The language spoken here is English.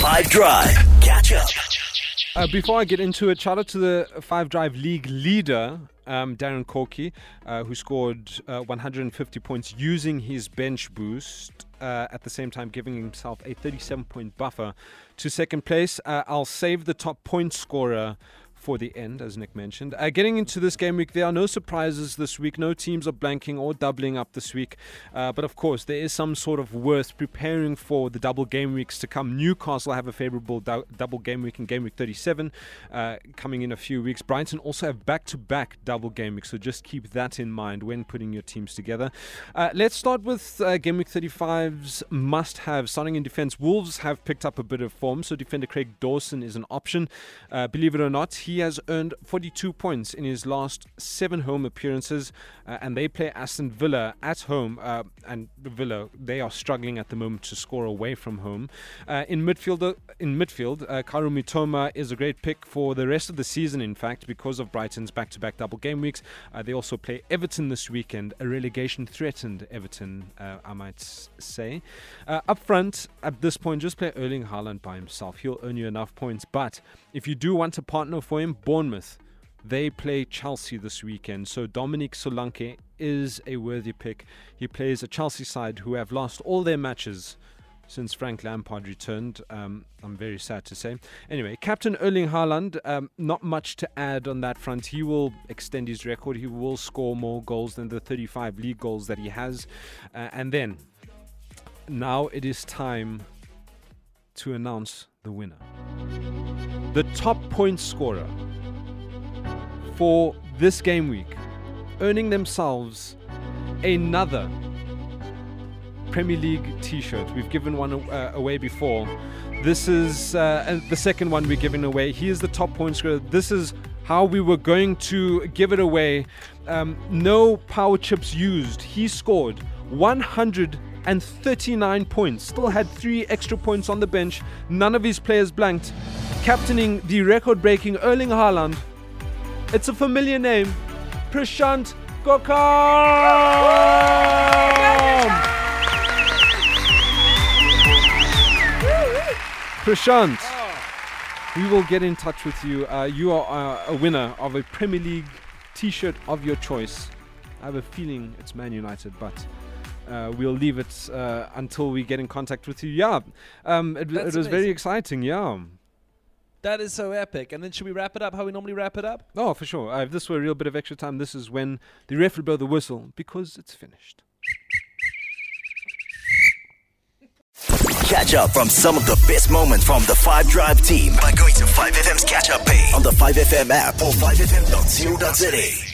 Five Drive. Catch up. Uh, before I get into it, shout out to the Five Drive League leader, um, Darren Corky, uh, who scored uh, 150 points using his bench boost. Uh, at the same time, giving himself a 37 point buffer to second place. Uh, I'll save the top point scorer for the end, as Nick mentioned. Uh, getting into this game week, there are no surprises this week. No teams are blanking or doubling up this week. Uh, but of course, there is some sort of worth preparing for the double game weeks to come. Newcastle have a favourable do- double game week in game week 37 uh, coming in a few weeks. Brighton also have back to back double game weeks, so just keep that in mind when putting your teams together. Uh, let's start with uh, game week 35's must have. Starting in defence, Wolves have picked up a bit of form, so defender Craig Dawson is an option. Uh, believe it or not, he has earned 42 points in his last seven home appearances, uh, and they play Aston Villa at home. Uh, and Villa, they are struggling at the moment to score away from home. Uh, in midfield, uh, in midfield, uh, Kaoru Mitoma is a great pick for the rest of the season. In fact, because of Brighton's back-to-back double game weeks, uh, they also play Everton this weekend, a relegation-threatened Everton, uh, I might say. up front, at this point, just play Erling Haaland by himself. He'll earn you enough points, but if you do want a partner for him, Bournemouth. They play Chelsea this weekend, so Dominic Solanke is a worthy pick. He plays a Chelsea side who have lost all their matches since Frank Lampard returned. Um, I'm very sad to say. Anyway, Captain Erling Haaland, um, not much to add on that front. He will extend his record. He will score more goals than the 35 league goals that he has. Uh, and then, now it is time to announce the winner. The top point scorer for this game week, earning themselves another Premier League t shirt. We've given one uh, away before. This is uh, the second one we're giving away. He is the top point scorer. This is how we were going to give it away. Um, no power chips used. He scored 139 points. Still had three extra points on the bench. None of his players blanked captaining the record breaking Erling Haaland. It's a familiar name, Prashant Gokal! Prashant, we will get in touch with you. Uh, you are uh, a winner of a Premier League t shirt of your choice. I have a feeling it's Man United, but. Uh, we'll leave it uh, until we get in contact with you. Yeah, um, it, it was amazing. very exciting. Yeah. That is so epic. And then should we wrap it up how we normally wrap it up? Oh, for sure. Uh, if this were a real bit of extra time, this is when the ref will blow the whistle because it's finished. Catch up from some of the best moments from the 5 Drive team by going to 5FM's catch up page on the 5FM app or 5FM.co.za.